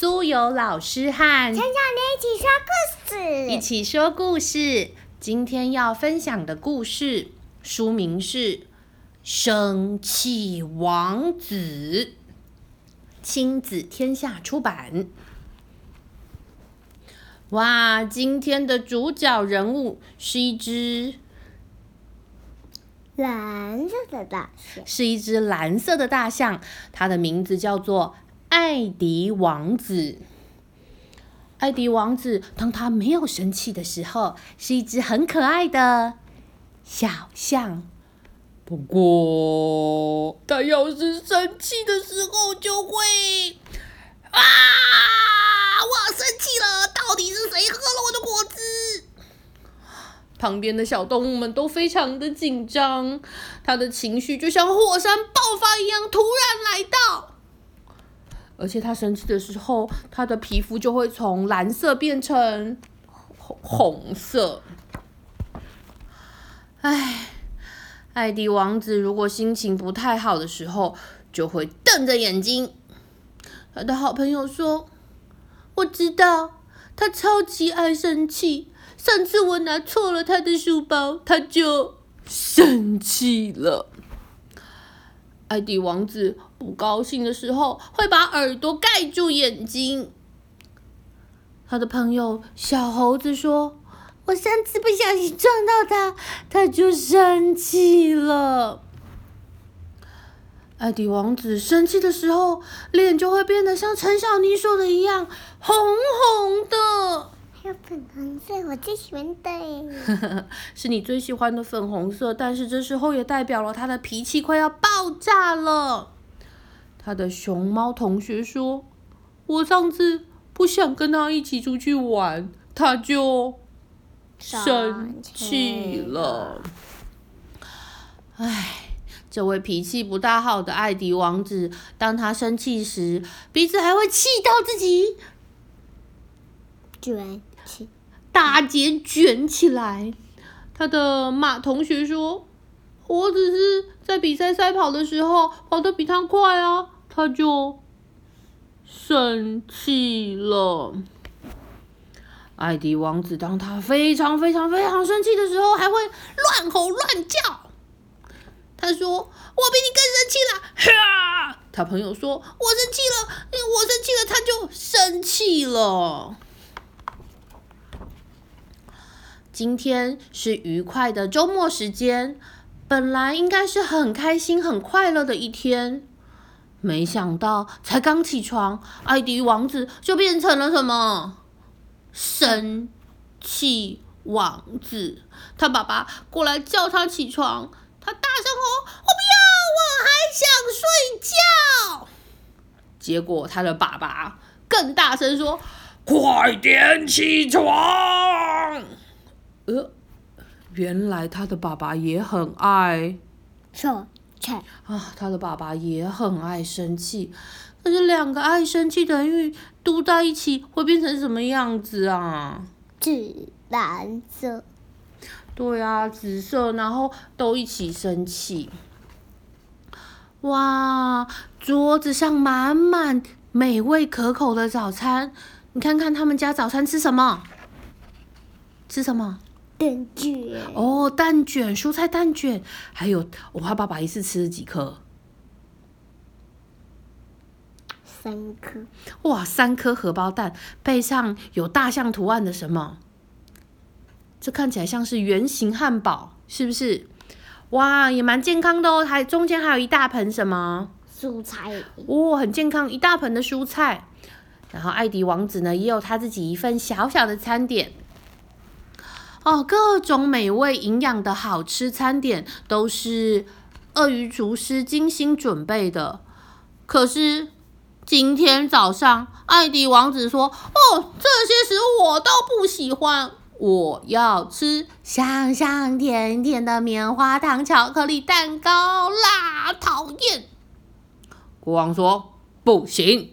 苏有老师和陈小莲一起说故事，一起说故事。今天要分享的故事书名是《生气王子》，亲子天下出版。哇，今天的主角人物是一只蓝色的大象，是一只蓝色的大象，它的名字叫做艾迪王子。艾迪王子，当他没有生气的时候，是一只很可爱的小象。不过，他要是生气的时候，就会啊！我生气了，到底是谁喝了我的果汁？旁边的小动物们都非常的紧张，他的情绪就像火山爆发一样，突然来到。而且他生气的时候，他的皮肤就会从蓝色变成红红色。唉，艾迪王子如果心情不太好的时候，就会瞪着眼睛。他的好朋友说：“我知道，他超级爱生气。上次我拿错了他的书包，他就生气了。”艾迪王子不高兴的时候，会把耳朵盖住眼睛。他的朋友小猴子说：“我上次不小心撞到他，他就生气了。”艾迪王子生气的时候，脸就会变得像陈小妮说的一样，红红的。粉红色，我最喜欢的。是你最喜欢的粉红色，但是这时候也代表了他的脾气快要爆炸了。他的熊猫同学说：“我上次不想跟他一起出去玩，他就生气了。”唉，这位脾气不大好的艾迪王子，当他生气时，鼻子还会气到自己卷大姐卷起来。他的马同学说：“我只是在比赛赛跑的时候跑得比他快啊。”他就生气了。艾迪王子当他非常非常非常生气的时候，还会乱吼乱叫。他说：“我比你更生气了！”！他朋友说：“我生气了，我生气了。”他就生气了。今天是愉快的周末时间，本来应该是很开心、很快乐的一天。没想到，才刚起床，艾迪王子就变成了什么？生气王子。他爸爸过来叫他起床，他大声吼：“我不要，我还想睡觉。”结果他的爸爸更大声说：“快点起床！”呃，原来他的爸爸也很爱说菜啊，他的爸爸也很爱生气。可是两个爱生气的人嘟在一起会变成什么样子啊？紫蓝色，对啊，紫色，然后都一起生气。哇，桌子上满满美味可口的早餐，你看看他们家早餐吃什么？吃什么？蛋卷哦，蛋卷，蔬菜蛋卷，还有我和爸爸一次吃了几颗，三颗哇，三颗荷包蛋，背上有大象图案的什么？这看起来像是圆形汉堡，是不是？哇，也蛮健康的哦，还中间还有一大盆什么？蔬菜哦，很健康，一大盆的蔬菜。然后艾迪王子呢，也有他自己一份小小的餐点。哦，各种美味营养的好吃餐点都是鳄鱼厨师精心准备的。可是今天早上，艾迪王子说：“哦，这些食物我都不喜欢，我要吃香香甜甜的棉花糖巧克力蛋糕啦！讨厌！”国王说：“不行。”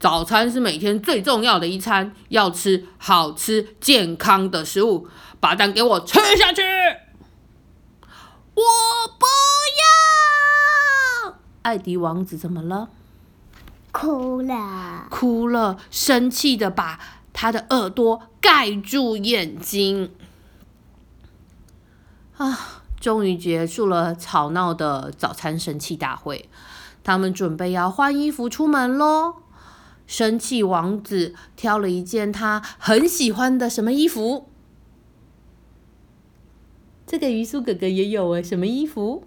早餐是每天最重要的一餐，要吃好吃健康的食物，把蛋给我吃下去。我不要！艾迪王子怎么了？哭了，哭了，生气的把他的耳朵盖住眼睛。啊，终于结束了吵闹的早餐神器大会，他们准备要换衣服出门喽。生气王子挑了一件他很喜欢的什么衣服？这个鱼苏哥哥也有哎，什么衣服？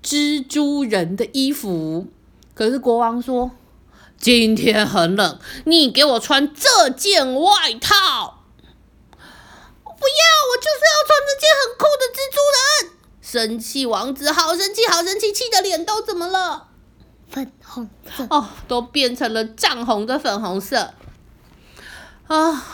蜘蛛人的衣服。可是国王说：“今天很冷，你给我穿这件外套。”不要，我就是要穿这件很酷的蜘蛛人。生气王子好生气，好生气，气的脸都怎么了？粉红色哦，都变成了涨红的粉红色。啊，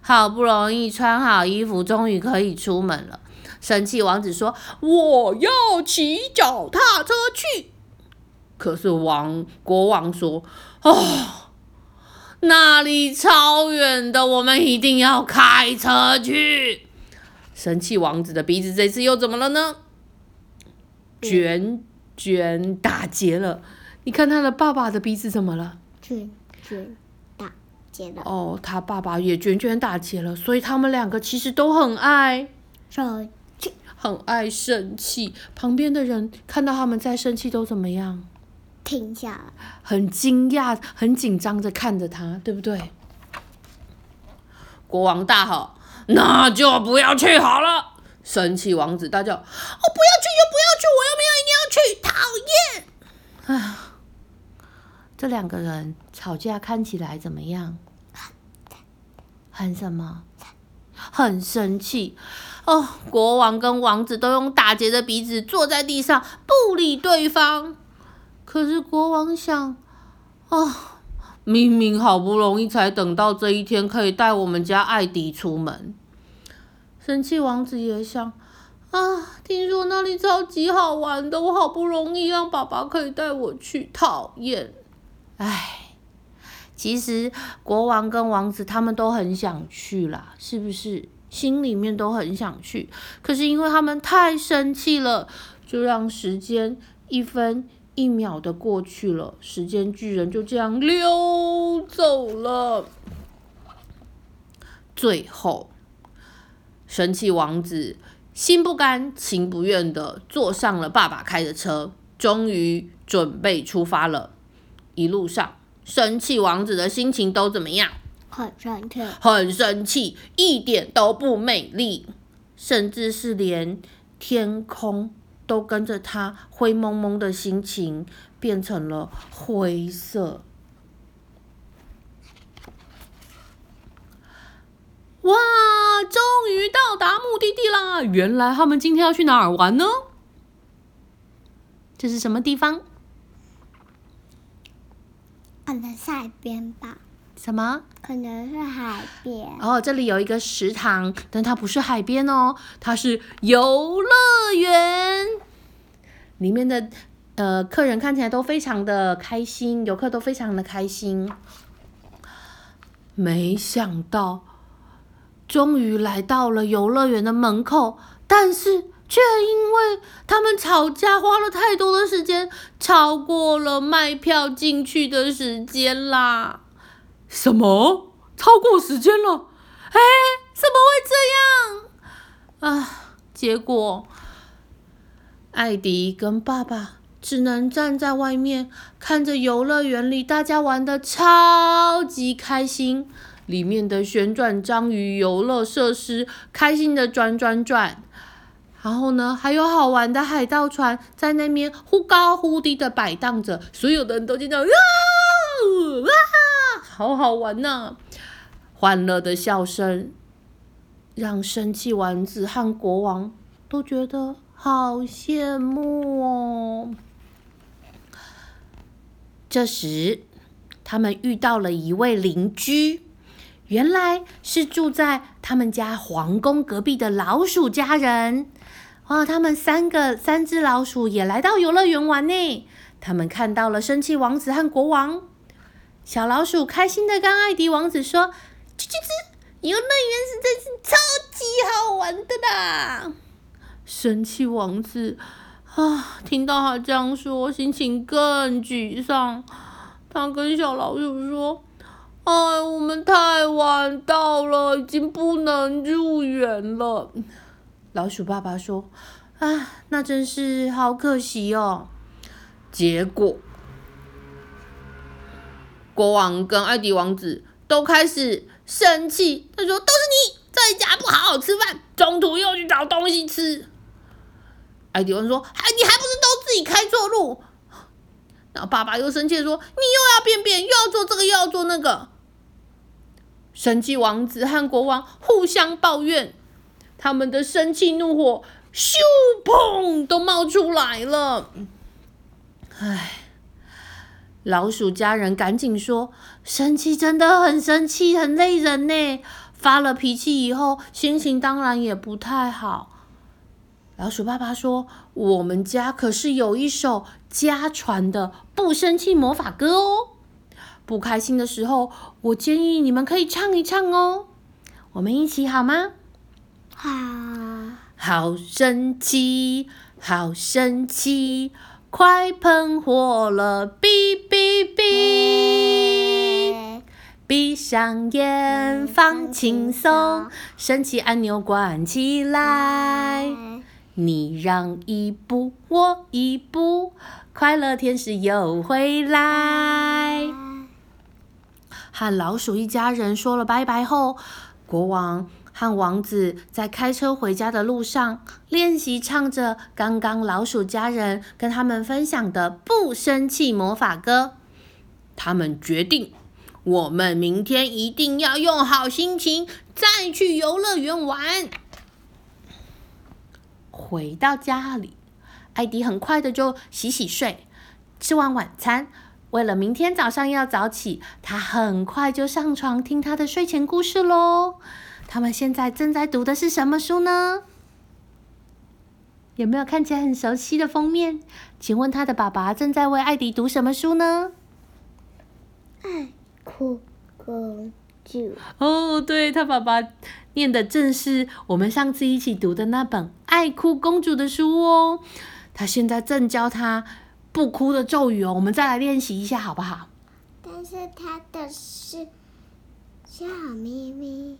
好不容易穿好衣服，终于可以出门了。生气王子说：“我要骑脚踏车去。”可是王国王说：“哦，那里超远的，我们一定要开车去。”神气王子的鼻子这次又怎么了呢？卷卷打结了。你看他的爸爸的鼻子怎么了？卷卷打结了。哦，他爸爸也卷卷打结了，所以他们两个其实都很爱生气，很爱生气。旁边的人看到他们在生气，都怎么样？停下来，很惊讶、很紧张的看着他，对不对？国王大吼：“那就不要去好了！”生气王子大叫：“哦，不要去去，讨厌！”唉，这两个人吵架看起来怎么样？很什么？很生气哦！国王跟王子都用打结的鼻子坐在地上，不理对方。可是国王想，啊，明明好不容易才等到这一天，可以带我们家艾迪出门。生气王子也想，啊，听说那里超级好玩的，我好不容易让爸爸可以带我去，讨厌。唉，其实国王跟王子他们都很想去啦，是不是？心里面都很想去，可是因为他们太生气了，就让时间一分。一秒的过去了，时间巨人就这样溜走了。最后，神奇王子心不甘情不愿的坐上了爸爸开的车，终于准备出发了。一路上，生气王子的心情都怎么样？很生气，很生气，一点都不美丽，甚至是连天空。都跟着他灰蒙蒙的心情变成了灰色。哇，终于到达目的地啦！原来他们今天要去哪儿玩呢？这是什么地方？可能是海边吧。什么？可能是海边。哦，这里有一个食堂，但它不是海边哦，它是游乐园。里面的呃客人看起来都非常的开心，游客都非常的开心。没想到，终于来到了游乐园的门口，但是却因为他们吵架，花了太多的时间，超过了卖票进去的时间啦。什么？超过时间了？哎，怎么会这样？啊！结果，艾迪跟爸爸只能站在外面，看着游乐园里大家玩的超级开心，里面的旋转章鱼游乐设施开心的转转转，然后呢，还有好玩的海盗船在那边忽高忽低的摆荡着，所有的人都听到哇！好好玩呐！欢乐的笑声让生气丸子和国王都觉得好羡慕哦。这时，他们遇到了一位邻居，原来是住在他们家皇宫隔壁的老鼠家人。哇，他们三个三只老鼠也来到游乐园玩呢。他们看到了生气王子和国王。小老鼠开心的跟艾迪王子说：“吱吱吱，游乐园实在是超级好玩的啦！”生气王子啊，听到他这样说，心情更沮丧。他跟小老鼠说：“哎，我们太晚到了，已经不能入园了。”老鼠爸爸说：“啊，那真是好可惜哦。”结果，国王跟艾迪王子都开始生气。他说：“都是你在家不好好吃饭，中途又去找东西吃。”艾迪王说：“还你还不是都自己开错路？”然后爸爸又生气说：“你又要便便，又要做这个，又要做那个。”生气王子和国王互相抱怨，他们的生气怒火咻砰都冒出来了。唉，老鼠家人赶紧说：“生气真的很生气，很累人呢。发了脾气以后，心情当然也不太好。”老鼠爸爸说：“我们家可是有一首家传的不生气魔法歌哦。不开心的时候，我建议你们可以唱一唱哦。我们一起好吗？好，好生气，好生气，快喷火了！哔哔哔，闭上眼，放轻松，生气按钮关起来。你让一步，我一步，快乐天使又回来。和老鼠一家人说了拜拜后，国王和王子在开车回家的路上练习唱着刚刚老鼠家人跟他们分享的不生气魔法歌。他们决定，我们明天一定要用好心情再去游乐园玩。回到家里，艾迪很快的就洗洗睡，吃完晚餐。为了明天早上要早起，他很快就上床听他的睡前故事喽。他们现在正在读的是什么书呢？有没有看起来很熟悉的封面？请问他的爸爸正在为艾迪读什么书呢？爱哭公主。哦，对他爸爸念的正是我们上次一起读的那本《爱哭公主》的书哦。他现在正教他不哭的咒语哦，我们再来练习一下好不好？但是他的是笑眯眯。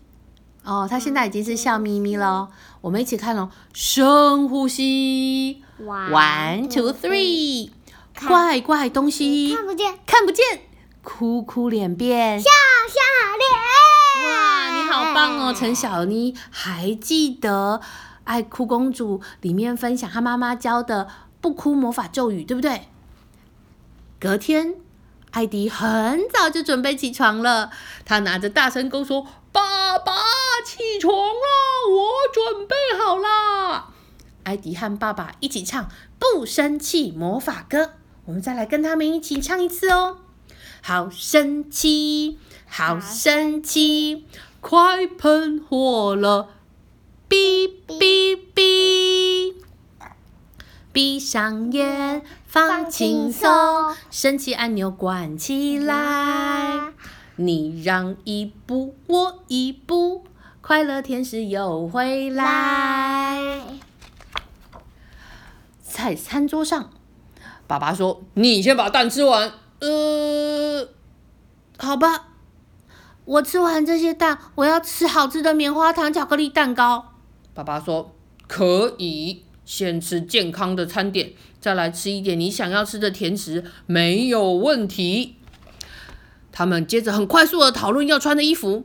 哦，他现在已经是笑眯眯了。我们一起看哦，深呼吸，one two three，怪怪东西。看不见，看不见，哭哭脸变。笑笑脸。哇，你好棒哦，陈小妮。还记得《爱哭公主》里面分享她妈妈教的不哭魔法咒语，对不对？隔天，艾迪很早就准备起床了，他拿着大声公说：“爸爸，起床了，我准备好啦。”艾迪和爸爸一起唱《不生气魔法歌》，我们再来跟他们一起唱一次哦。好生气，好生气，快喷火了！哔哔哔，闭上眼，放轻松，神奇按钮关起来。你让一步，我一步，快乐天使又回来。在餐桌上，爸爸说：“你先把蛋吃完。”呃，好吧，我吃完这些蛋，我要吃好吃的棉花糖巧克力蛋糕。爸爸说：“可以，先吃健康的餐点，再来吃一点你想要吃的甜食，没有问题。”他们接着很快速的讨论要穿的衣服。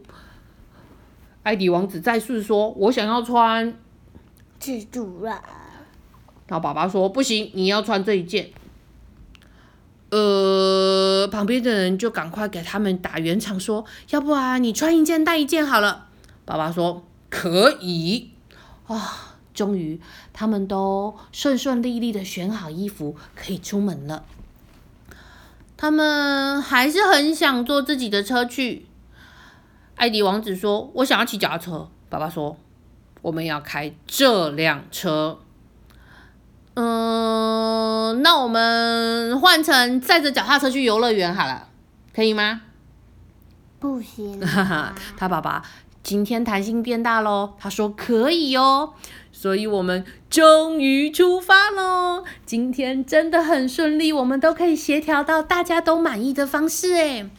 艾迪王子再次说：“我想要穿。”蜘蛛人。然后爸爸说：“不行，你要穿这一件。”呃，旁边的人就赶快给他们打圆场，说：“要不然你穿一件带一件好了。”爸爸说：“可以。”啊，终于他们都顺顺利利的选好衣服，可以出门了。他们还是很想坐自己的车去。艾迪王子说：“我想要骑脚踏车。”爸爸说：“我们要开这辆车。”嗯，那我们换成载着脚踏车去游乐园好了，可以吗？不行。哈哈，他爸爸今天弹性变大喽，他说可以哦，所以我们终于出发喽。今天真的很顺利，我们都可以协调到大家都满意的方式哎。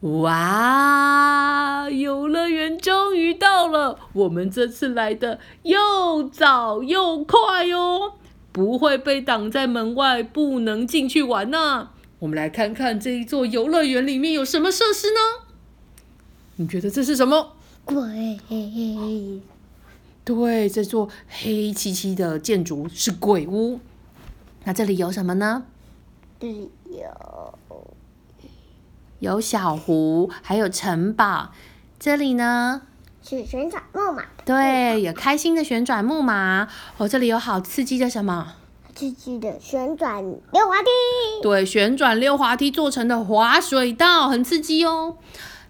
哇！游乐园终于到了，我们这次来的又早又快哦，不会被挡在门外，不能进去玩呐。我们来看看这一座游乐园里面有什么设施呢？你觉得这是什么？鬼，对，这座黑漆漆的建筑是鬼屋。那这里有什么呢？这里有，有小湖，还有城堡。这里呢，是旋转木马，对，有开心的旋转木马。哦，这里有好刺激的什么？刺激的旋转溜滑梯，对，旋转溜滑梯做成的滑水道，很刺激哦。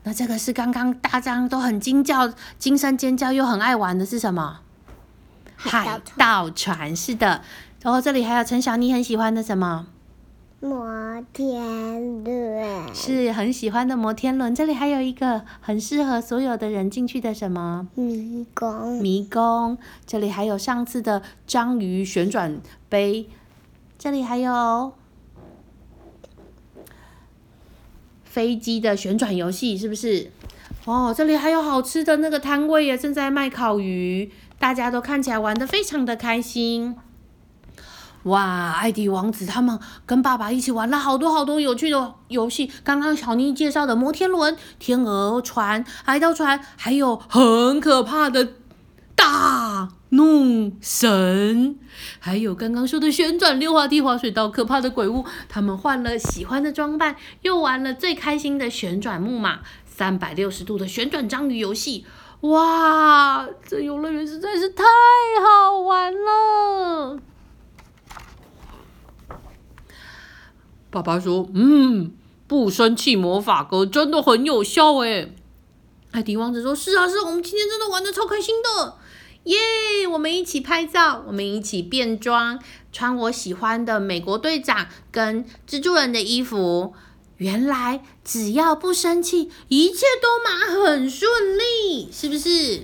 那这个是刚刚大家都很惊叫、惊声尖叫又很爱玩的是什么？海盗船，是的。然后这里还有陈小妮很喜欢的什么？摩天轮，是很喜欢的摩天轮。这里还有一个很适合所有的人进去的什么？迷宫，迷宫。这里还有上次的章鱼旋转杯。这里还有飞机的旋转游戏，是不是？哦，这里还有好吃的那个摊位耶，正在卖烤鱼，大家都看起来玩的非常的开心。哇，艾迪王子他们跟爸爸一起玩了好多好多有趣的游戏。刚刚小妮介绍的摩天轮、天鹅船、海盗船，还有很可怕的大怒神，还有刚刚说的旋转溜滑梯、滑水道、可怕的鬼屋。他们换了喜欢的装扮，又玩了最开心的旋转木马、三百六十度的旋转章鱼游戏。哇，这游乐园实在是太好玩了！爸爸说：“嗯，不生气魔法歌真的很有效诶。”艾迪王子说：“是啊，是啊，我们今天真的玩的超开心的，耶！我们一起拍照，我们一起变装，穿我喜欢的美国队长跟蜘蛛人的衣服。原来只要不生气，一切都嘛很顺利，是不是？”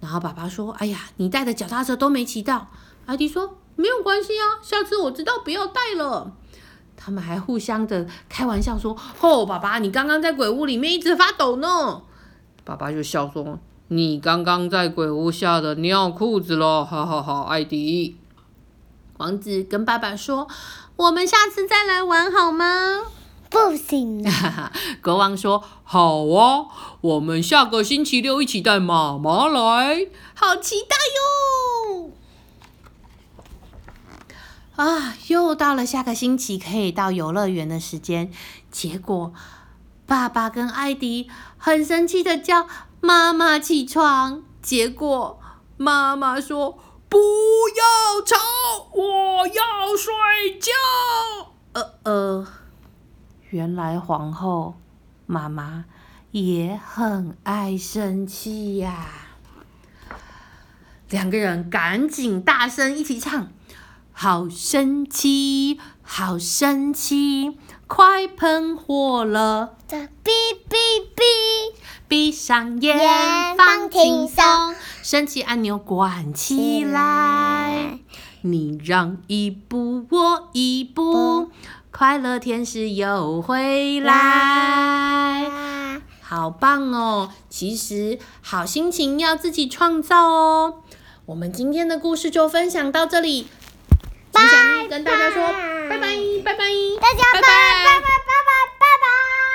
然后爸爸说：“哎呀，你带的脚踏车都没骑到。”艾迪说：“没有关系啊，下次我知道不要带了。”他们还互相的开玩笑说：“哦，爸爸，你刚刚在鬼屋里面一直发抖呢。”爸爸就笑说：“你刚刚在鬼屋吓得尿裤子了，哈哈哈！”艾迪王子跟爸爸说：“我们下次再来玩好吗？”不行啊！国王说：“好啊，我们下个星期六一起带妈妈来，好期待哟！”啊，又到了下个星期可以到游乐园的时间，结果爸爸跟艾迪很生气的叫妈妈起床，结果妈妈说不要吵，我要睡觉。呃呃，原来皇后妈妈也很爱生气呀。两个人赶紧大声一起唱。好生气，好生气，快喷火了！哔哔哔，闭上眼，放轻松，生气按钮关起来。你让一步，我一步，快乐天使又回来。好棒哦！其实好心情要自己创造哦。我们今天的故事就分享到这里。跟大家说拜拜，拜拜，大家拜拜拜拜拜拜拜拜。